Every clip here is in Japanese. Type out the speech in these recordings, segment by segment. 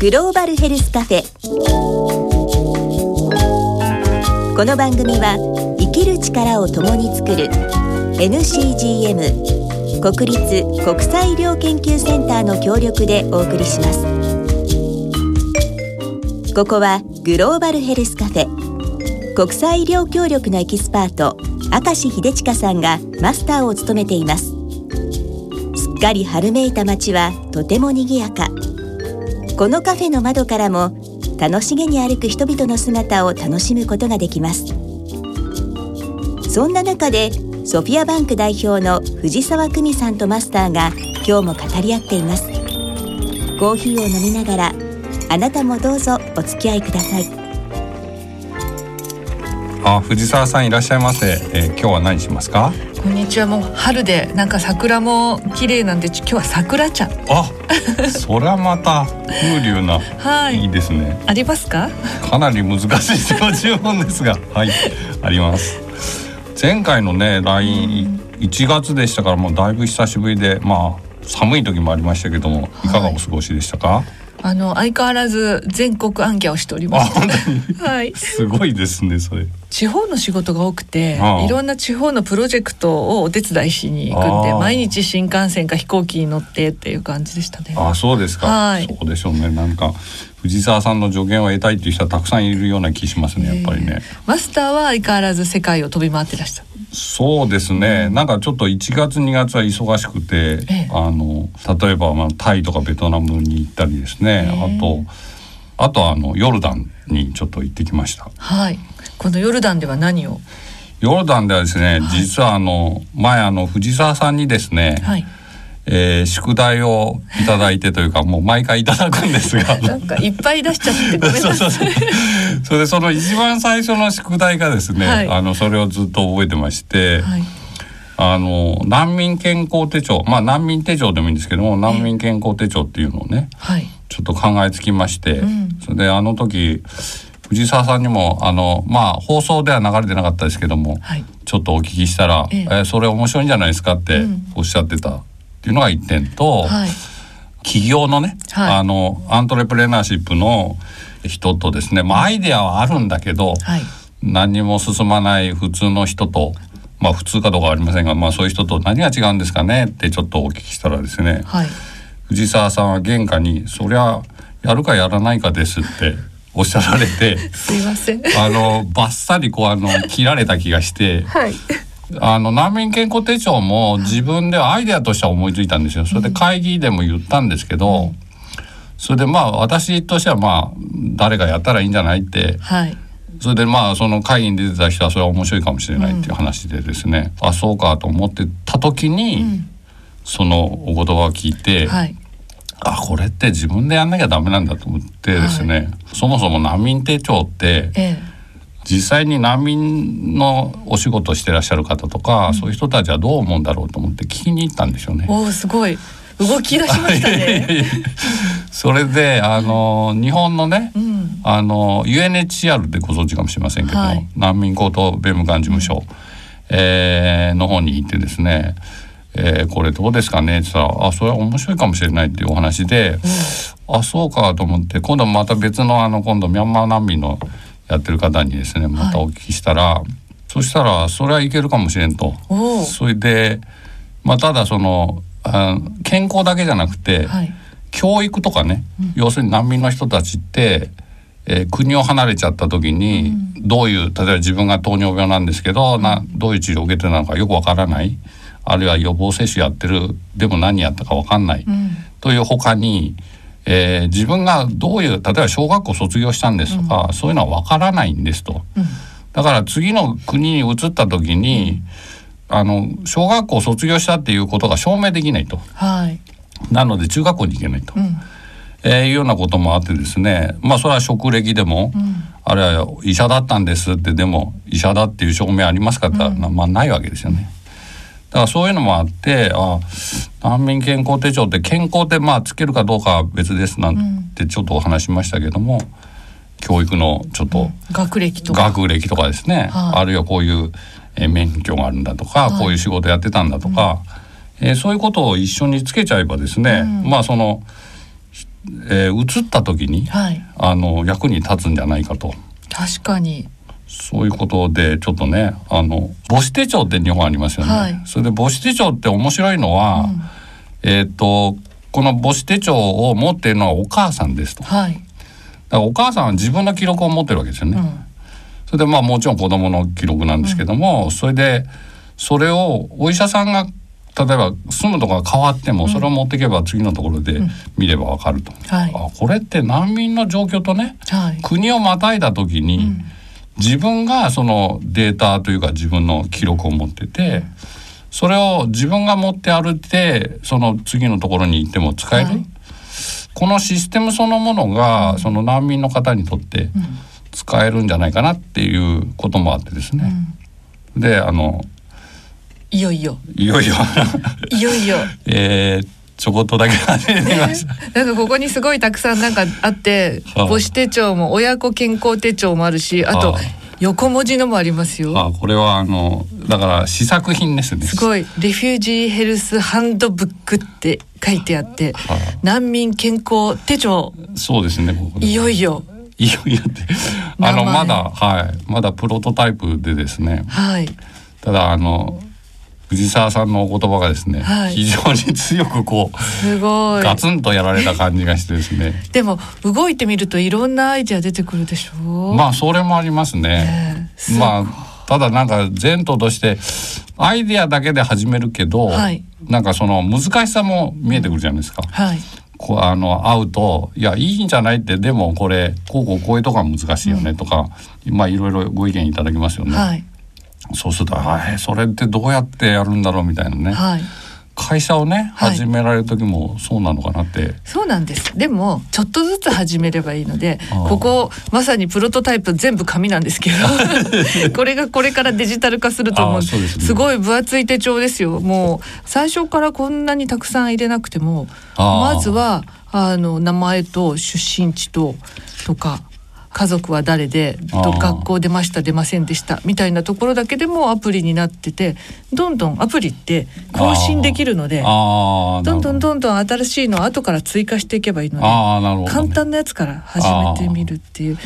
グローバルヘルスカフェ。この番組は生きる力を共に作る NCGM 国立国際医療研究センターの協力でお送りします。ここはグローバルヘルスカフェ。国際医療協力のエキスパート明石秀親さんがマスターを務めています。すっかり春めいた街はとても賑やか。このカフェの窓からも楽しげに歩く人々の姿を楽しむことができますそんな中でソフィアバンク代表の藤沢久美さんとマスターが今日も語り合っていますコーヒーを飲みながらあなたもどうぞお付き合いくださいあ、藤沢さんいらっしゃいませ。えー、今日は何しますか？こんにちは。もう春でなんか桜も綺麗なんで今日は桜茶。あ、それはまた風流な、はい、いいですね。ありますか？かなり難しいご注文ですが、はい、あります。前回のね LINE 1月でしたからもうだいぶ久しぶりで、まあ寒い時もありましたけども、いかがお過ごしでしたか？はいあの相変わらず全国暗記をしております。はい。すごいですねそれ。地方の仕事が多くていろんな地方のプロジェクトをお手伝いしに行くんで毎日新幹線か飛行機に乗ってっていう感じでしたね。あそうですか。はい。そうでしょうね。なんか藤沢さんの助言を得たいっていう人はたくさんいるような気しますねやっぱりね。マスターは相変わらず世界を飛び回ってらした。そうですね、なんかちょっと1月2月は忙しくて、ええ、あの例えばまあタイとかベトナムに行ったりですね、あとあとあのヨルダンにちょっと行ってきました。はいこのヨルダンでは何を？ヨルダンではですね、はい、実はあの前あの藤沢さんにですね、はい。えー、宿題をいただいてというか もう毎回いただくんですが。なんかいっぱい出しちゃってごめんなさい。そうそう それでその一番最初の宿題がですね、はい、あのそれをずっと覚えてまして、はい、あの難民健康手帳まあ難民手帳でもいいんですけども難民健康手帳っていうのをね、はい、ちょっと考えつきまして、うん、それであの時藤沢さんにもあのまあ放送では流れてなかったですけども、はい、ちょっとお聞きしたら「ええ。ー、それ面白いんじゃないですか」っておっしゃってたっていうのが1点と、はい、企業のね、はい、あのアントレプレナーシップの人とですね、まあ、アイデアはあるんだけど、はい、何にも進まない普通の人とまあ普通かどうかありませんが、まあ、そういう人と何が違うんですかねってちょっとお聞きしたらですね、はい、藤沢さんは玄関に「そりゃやるかやらないかです」っておっしゃられてすいません。あのバッサリこうあの切られた気がして。はい。あの難民健康手帳も自分でアイデアとしては思いついたんですよ。それで会議でも言ったんですけど、それでまあ私としてはまあ誰がやったらいいんじゃないって、はい、それでまあその会議に出てた人はそれは面白いかもしれないっていう話でですね、うん、あそうかと思ってた時に、うん、そのお言葉を聞いて、はい、あこれって自分でやんなきゃダメなんだと思ってですね、はい、そもそも難民手帳って、ええ、実際に難民のお仕事してらっしゃる方とか、うん、そういう人たちはどう思うんだろうと思って聞きに行ったんでしょうね。おすごい。動き出しましたね。それであの日本のね、うん、あの UNHCR でご存知かもしれませんけど、はい、難民高等弁務官事務所、うん、えー、の方に行ってですね、えー、これどうですかね？って言ったら「あそれは面白いかもしれない」っていうお話で、うん、あそうかと思って今度また別のあの今度ミャンマー難民のやってる方にですねまたお聞きしたら、はい、そしたらそれはいけるかもしれんと。それでまあ、ただそのあ健康だけじゃなくて、はい、教育とかね、うん、要するに難民の人たちって、えー、国を離れちゃった時に、うん、どういう例えば自分が糖尿病なんですけど、うん、などういう治療を受けてるのかよくわからないあるいは予防接種やってるでも何やったかわかんない、というほかに、えー、自分がどういう例えば小学校卒業したんですとか、そういうのはわからないんですと。だから次の国に移った時に、あの小学校卒業したっていうことが証明できないと、はい、なので中学校に行けないと、うん、えー、いうようなこともあってですね。まあそれは職歴でも、うん、あるいは医者だったんですってでも医者だっていう証明ありますかってうん、まあないわけですよね。だからそういうのもあってあ難民健康手帳って健康ってまあつけるかどうかは別ですなんてちょっとお話しましたけども、教育のちょっと、学歴とか。学歴とかですね、はい、あるいはこういうえ免許があるんだとか、はい、こういう仕事やってたんだとか、うん、えー、そういうことを一緒につけちゃえばですね、うん、まあそのえー、移った時に、はい、あの役に立つんじゃないかと。確かにそういうことでちょっとねあの母子手帳って日本ありますよね。はい、それで母子手帳って面白いのは、うん、えっ、とこの母子手帳を持っているのはお母さんですと。はい、だからお母さんは自分の記録を持ってるわけですよね。うん、それでまあもちろん子供の記録なんですけども、うん、それでそれをお医者さんが例えば住むとこが変わってもそれを持っていけば次のところで見ればわかると、うんはい、あこれって難民の状況とね、はい、国をまたいだ時に、自分がそのデータというか自分の記録を持ってて、それを自分が持って歩いてその次のところに行っても使える、はい、このシステムそのものがその難民の方にとって使えるんじゃないかなっていうこともあってですね、うん、であのいよいよ。いよいよ。いよいよ。えー、ちょこっとだけ。なんかここにすごいたくさんなんかあって、母子手帳も親子健康手帳もあるし、あと横文字のもありますよ。あ、これはあのだから試作品ですね。すごいレフュージーヘルスハンドブックって書いてあって、難民健康手帳。そうですね。ここいよいよ。いよいよってあのまだはいまだプロトタイプでですね。はい。ただあの藤沢さんのお言葉がですね、はい、非常に強くこうすごい。ガツンとやられた感じがしてですね。でも動いてみるといろんなアイデア出てくるでしょう。まあそれもありますね、えー、まあただなんか前途としてアイデアだけで始めるけど、はい、なんかその難しさも見えてくるじゃないですか、はい、こうあの会うと「いやいいんじゃない?」ってでもこれこうこうこういうとこが難しいよねとか、うん、まあいろいろご意見いただきますよね。はいそうすると「はいそれってどうやってやるんだろう」みたいなね、はい、会社をね始められる時もそうなのかなって、そうなんです。でもちょっとずつ始めればいいのでここまさにプロトタイプ全部紙なんですけど これがこれからデジタル化すると思う。す、ね,、ごい分厚い手帳ですよ。もう最初からこんなにたくさん入れなくてもまずはあの名前と出身地ととか家族は誰で学校出ました出ませんでしたみたいなところだけでもアプリになっててどんどんアプリって更新できるのでど。んどんどんどん新しいのを後から追加していけばいいので、簡単なやつから始めてみるっていう。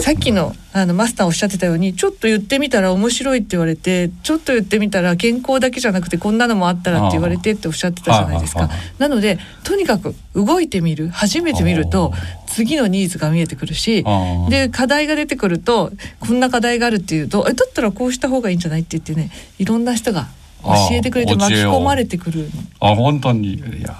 さっきのあのマスターおっしゃってたようにちょっと言ってみたら面白いって言われてちょっと言ってみたら健康だけじゃなくてこんなのもあったらって言われてっておっしゃってたじゃないですか。なのでとにかく動いてみる初めて見ると次のニーズが見えてくるしで課題が出てくるとこんな課題があるっていうとえだったらこうした方がいいんじゃないって言ってねいろんな人が教えてくれて巻き込まれてくるあ本当に。いや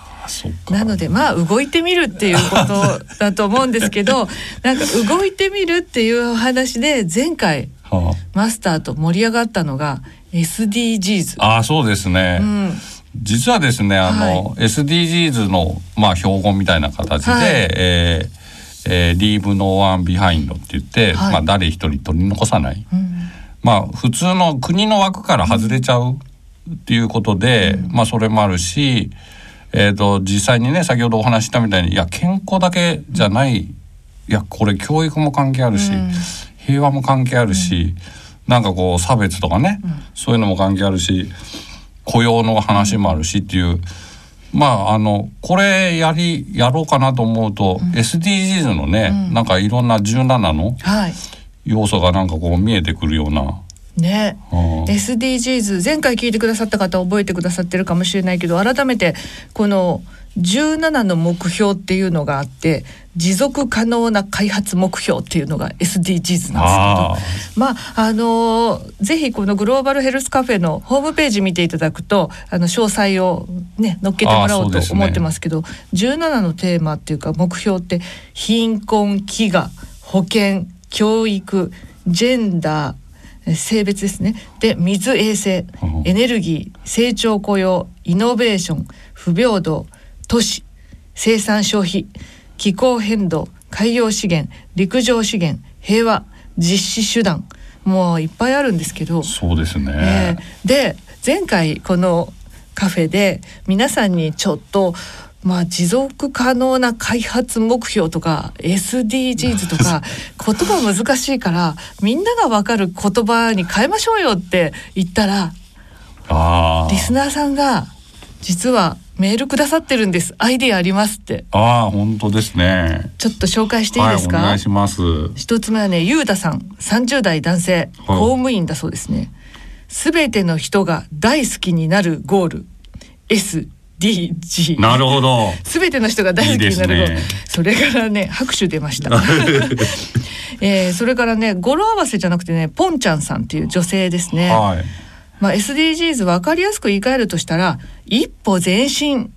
なのでまあ動いてみるっていうことだと思うんですけど なんか動いてみるっていう話で前回、はあ、マスターと盛り上がったのが SDGs。あそうですね、うん、実はですねあの、はい、SDGs の、まあ、標語みたいな形で、はい、えーえー、 leave no one behind って言って、はい、まあ、誰一人取り残さない、うん、まあ普通の国の枠から外れちゃうっていうことで、うん、まあそれもあるし、えーと、実際にね先ほどお話したみたいにいや健康だけじゃない。いやこれ教育も関係あるし、うん、平和も関係あるし、うん、なんかこう差別とかね、うん、そういうのも関係あるし雇用の話もあるしっていう。まああのこれやりやろうかなと思うと、うん、SDGs のね、うん、なんかいろんな17の要素がなんかこう見えてくるような。ね、SDGs 前回聞いてくださった方覚えてくださってるかもしれないけど改めてこの17の目標っていうのがあって持続可能な開発目標っていうのが SDGs なんですけどまああのぜひこのグローバルヘルスカフェのホームページ見ていただくとあの詳細をね載っけてもらおうと思ってますけど、ね、17のテーマっていうか目標って貧困飢餓保健教育ジェンダー性別ですね。で水衛生エネルギー成長雇用イノベーション不平等都市生産消費気候変動海洋資源陸上資源平和実施手段もういっぱいあるんですけど。そうですね、えー、で前回このカフェで皆さんにちょっとまあ、持続可能な開発目標とか SDGs とか 言葉難しいからみんなが分かる言葉に変えましょうよって言ったらリスナーさんが実はメールくださってるんです。アイディアありますって。ああ本当ですね。ちょっと紹介していいですか、はい、お願いします。一つ目はねゆうたさん。30代男性、公務員だそうですね。すべての人が大好きになるゴール。SDG なるほど。すべての人が大好きになるゴール、ね、それからね拍手出ました。えー、それからね語呂合わせじゃなくてねポンちゃんさんっていう女性ですね、はいまあ、SDGs 分かりやすく言い換えるとしたら一歩前進。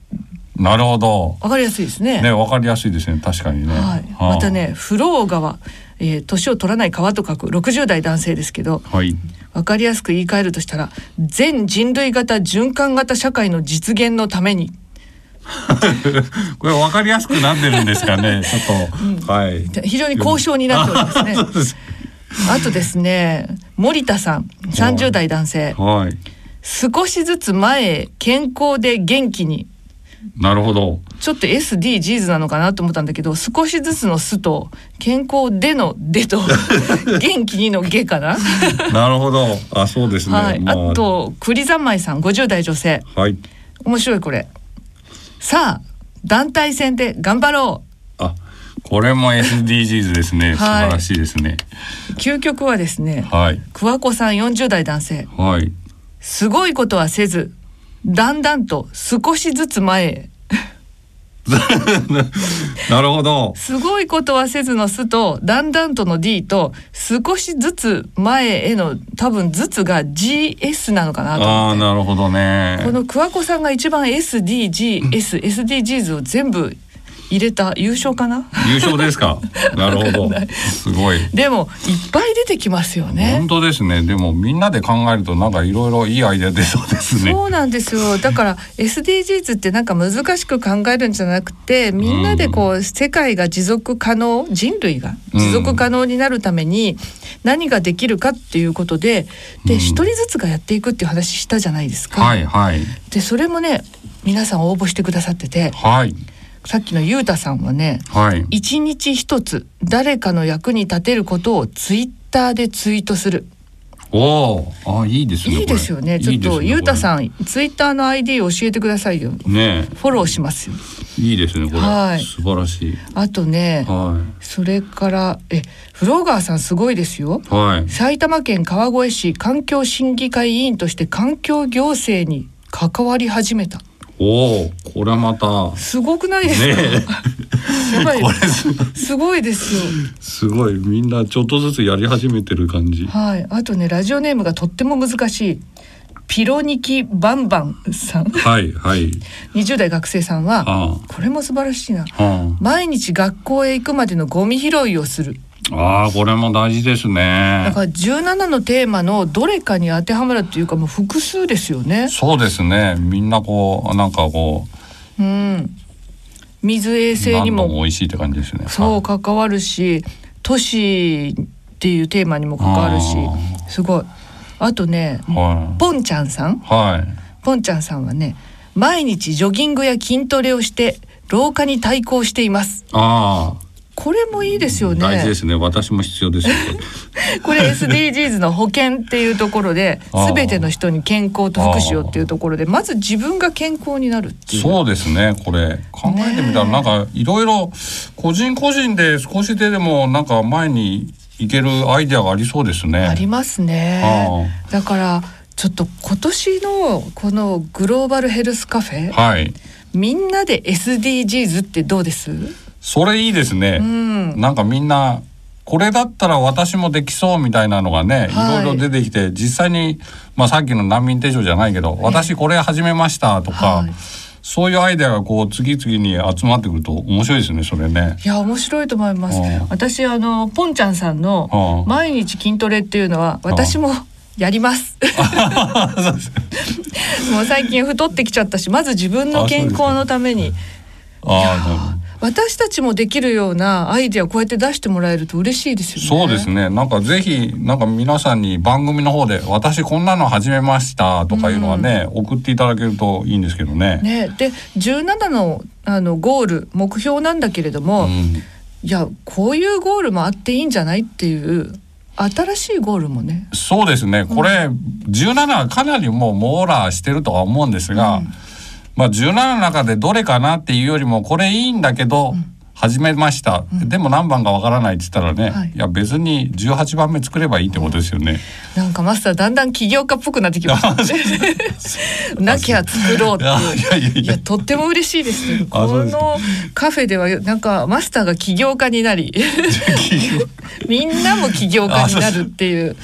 なるほど。分かりやすいですね。ね分かりやすいですね。確かにね、はい、またねフロー川。えー、年を取らない川と書く60代男性ですけど、はい、分かりやすく言い換えるとしたら全人類型循環型社会の実現のために。これ分かりやすくなってるんですかね。ちょっと、うん、はい。非常に高尚になっておりますね あとですね森田さん30代男性、はい、少しずつ前へ健康で元気に。なるほど。ちょっと SDGs なのかなと思ったんだけど少しずつの「す」と健康での「で」と元気にの「げ」かな。なるほど。あそうですね、はい、まあ、あと栗三昧さん50代女性はい。面白いこれ。さあ団体戦で頑張ろう。あこれも SDGs ですね、素晴らしいですね。究極はですね、はい、桑子さん40代男性。はい。すごいことはせずだんだんと少しずつ前へ。なるほど。すごいことはせずのすと、だんだんとの D と、少しずつ前への、多分ずつが GS なのかなとああ、なるほどね。この桑子さんが一番 SDGs、SDGs を全部入れた優勝かな？優勝ですか？なるほど。すごい。でもいっぱい出てきますよね。本当ですね。でもみんなで考えるとなんかいろいろいいアイデア出そうですね。そうなんですよ。だから SDGs ってなんか難しく考えるんじゃなくてみんなでこう、うん、世界が持続可能人類が持続可能になるために何ができるかっていうことでで一、人ずつがやっていくっていう話したじゃないですか、はいはい。でそれもね皆さん応募してくださっててはいさっきのゆうたさんはね、はい、一日一つ誰かの役に立てることをツイッターでツイートする。おあいいですね。いいですよね。ちょっと、ね、ゆうたさんツイッターの ID を教えてくださいよ。ねフォローしますよ。いいですねこれ。はい。素晴らしい。あとね、はい、それからえフローガーさんすごいですよ。はい。埼玉県川越市環境審議会委員として環境行政に関わり始めた。おお、これまたすごくないですか？ね、やばい。すごいですよ。すごい、みんなちょっとずつやり始めてる感じ。はい、あとね、ラジオネームがとっても難しい。ピロニキバンバンさん。はいはい。二十代学生さんは、はあ、これも素晴らしいな、はあ。毎日学校へ行くまでのゴミ拾いをする。ああこれも大事ですね。だから17のテーマのどれかに当てはまるっていうかもう複数ですよね。そうですね。みんなこうなんかこううん。水衛生にも。美味しいって感じですね。そう関わるし都市っていうテーマにも関わるしすごい。あとね、はい、ポンちゃんさん、はい、ポンちゃんさんはね毎日ジョギングや筋トレをして廊下に対抗しています。ああこれもいいですよね。大事ですね。私も必要です。これ SDGs の保険っていうところで、すべての人に健康と福祉をっていうところで、まず自分が健康になるっていう。そうですね。これ考えてみたら、なんかいろいろ個人個人で少しでもなんか前にいけるアイデアがありそうですね。ありますね。だからちょっと今年のこのグローバルヘルスカフェ、はい、みんなで SDGs ってどうです？それいいですね、うん、なんかみんなこれだったら私もできそうみたいなのがね、はい、いろいろ出てきて実際に、まあ、さっきの難民手帳じゃないけど私これ始めましたとか、はい、そういうアイデアがこう次々に集まってくると面白いですねそれね。いや面白いと思います。私あのポンちゃんさんの毎日筋トレっていうのは私もやります。もう最近太ってきちゃったしまず自分の健康のために。あ私たちもできるようなアイディアをこうやって出してもらえると嬉しいですよね。そうですね。なんかぜひなんか皆さんに番組の方で私こんなの始めましたとかいうのはね、うん、送っていただけるといいんですけどね。ねで17のあのゴール目標なんだけれども、うん、いやこういうゴールもあっていいんじゃないっていう新しいゴールもね。そうですね。これ、うん、17はかなりもう網羅してるとは思うんですが。うんまあ17の中でどれかなっていうよりもこれいいんだけど、うん。始めました、うん、でも何番かわからないって言ったらね、はい、いや別に18番目作ればいいってことですよね、うん、なんかマスターだんだん起業家っぽくなってきました。なきゃ作ろうっていう。いやとっても嬉しいですこのカフェではなんかマスターが起業家になり みんなも起業家になるっていう。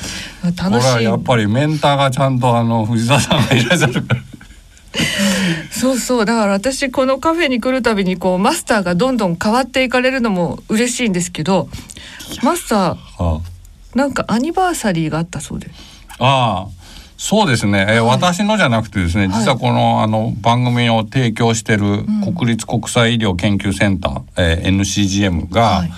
楽しい。やっぱりメンターがちゃんとあの藤田さんがいらっしゃるから そうそうだから私このカフェに来るたびにこうマスターがどんどん変わっていかれるのも嬉しいんですけどマスター、はあ、なんかアニバーサリーがあったそうで。ああそうですね、え、はい、私のじゃなくてですね実はこの,、あの番組を提供してる国立国際医療研究センター、うん、えー、NCGM が、はい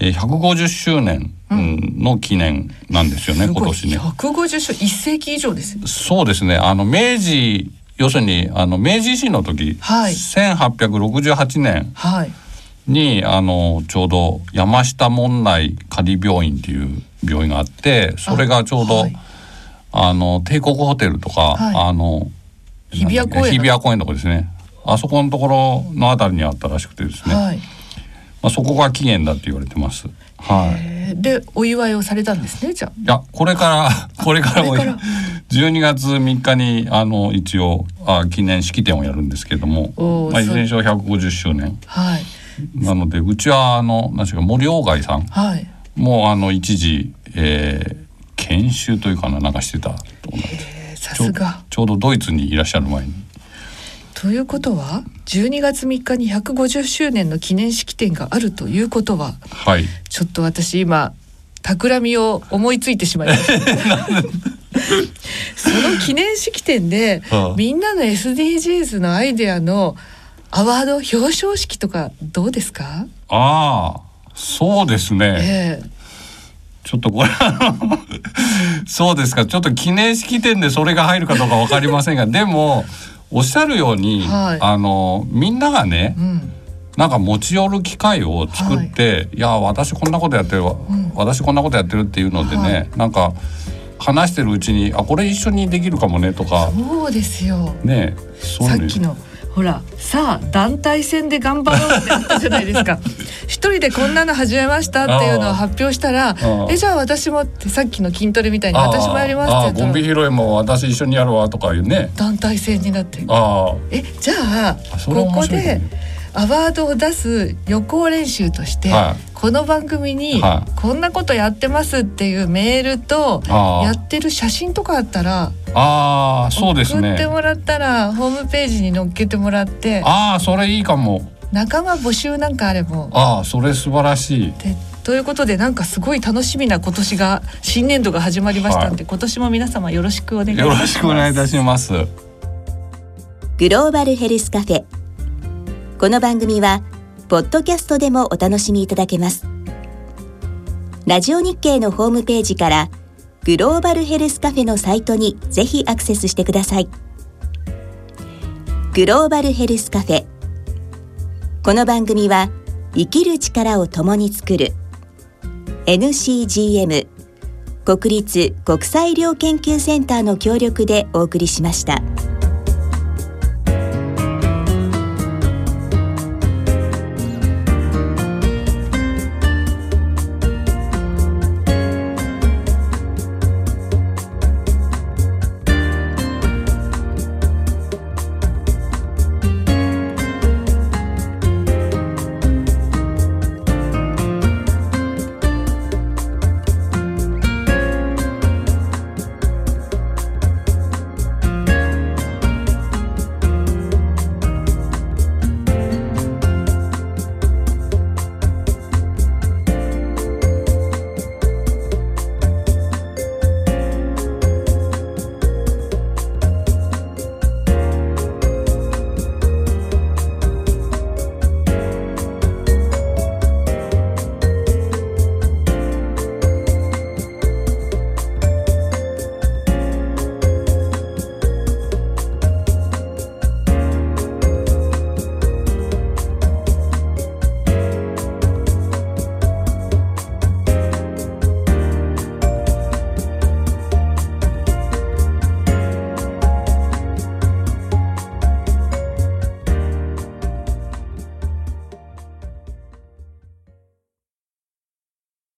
えー、150周年の記念なんですよね、うん、今年ね。150周一世紀以上です。そうですね。あの明治要するにあの明治維新の時、はい、1868年に、あのちょうど山下門内仮病院っていう病院があってそれがちょうどあ、はい、あの帝国ホテルとか、はい、あの日比谷公園日比谷公園とかですね。あそこのところのあたりにあったらしくてですね、はい、まあ、そこが起源だって言われてます。はい、でお祝いをされたんですねじゃいやこれからこれからも12月3日にあの一応あ記念式典をやるんですけども、まあ、いずれにしろ150周年、はい、なのでうちはあの何でしょうか森鴎外さん、はい、もうあの一時、えー、研修というかななんかしてたと思うんさすが。ちょうどドイツにいらっしゃる前に。ということは12月3日に150周年の記念式典があるということは、はい、ちょっと私今企みを思いついてしまいましたその記念式典で、はあ、みんなの SDGs のアイデアのアワード表彰式とかどうですかああそうですね、えーちょっとこれそうですかちょっと記念式典でそれが入るかどうか分かりませんがでもおっしゃるように、はい、あのみんながね、うん、なんか持ち寄る機会を作って、はい、いや私こんなことやってる、うん、私こんなことやってるっていうのでね、はい、なんか話してるうちにあこれ一緒にできるかもねとかそうですよ。ねさっきのほらさあ団体戦で頑張ろうってあったじゃないですか。一人でこんなの始めましたっていうのを発表したらえじゃあ私もってさっきの筋トレみたいに私もやりますって言ったらゴミ拾いも私一緒にやるわとかいうね。団体戦になって。えじゃあここでアワードを出す予行練習として、はい、この番組にこんなことやってますっていうメールとやってる写真とかあったらあそうですね。送ってもらったらホームページに載っけてもらってああそれいいかも。仲間募集なんかあれば。ああそれ素晴らしい。ということでなんかすごい楽しみな今年が新年度が始まりましたんで、はい、今年も皆様よろしくお願いします。よろしくお願いいたします。グローバルヘルスカフェこの番組はポッドキャストでもお楽しみいただけます。ラジオ日経のホームページからグローバルヘルスカフェのサイトにぜひアクセスしてください。グローバルヘルスカフェ。この番組は生きる力を共に作る NCGM 国立国際医療研究センターの協力でお送りしました。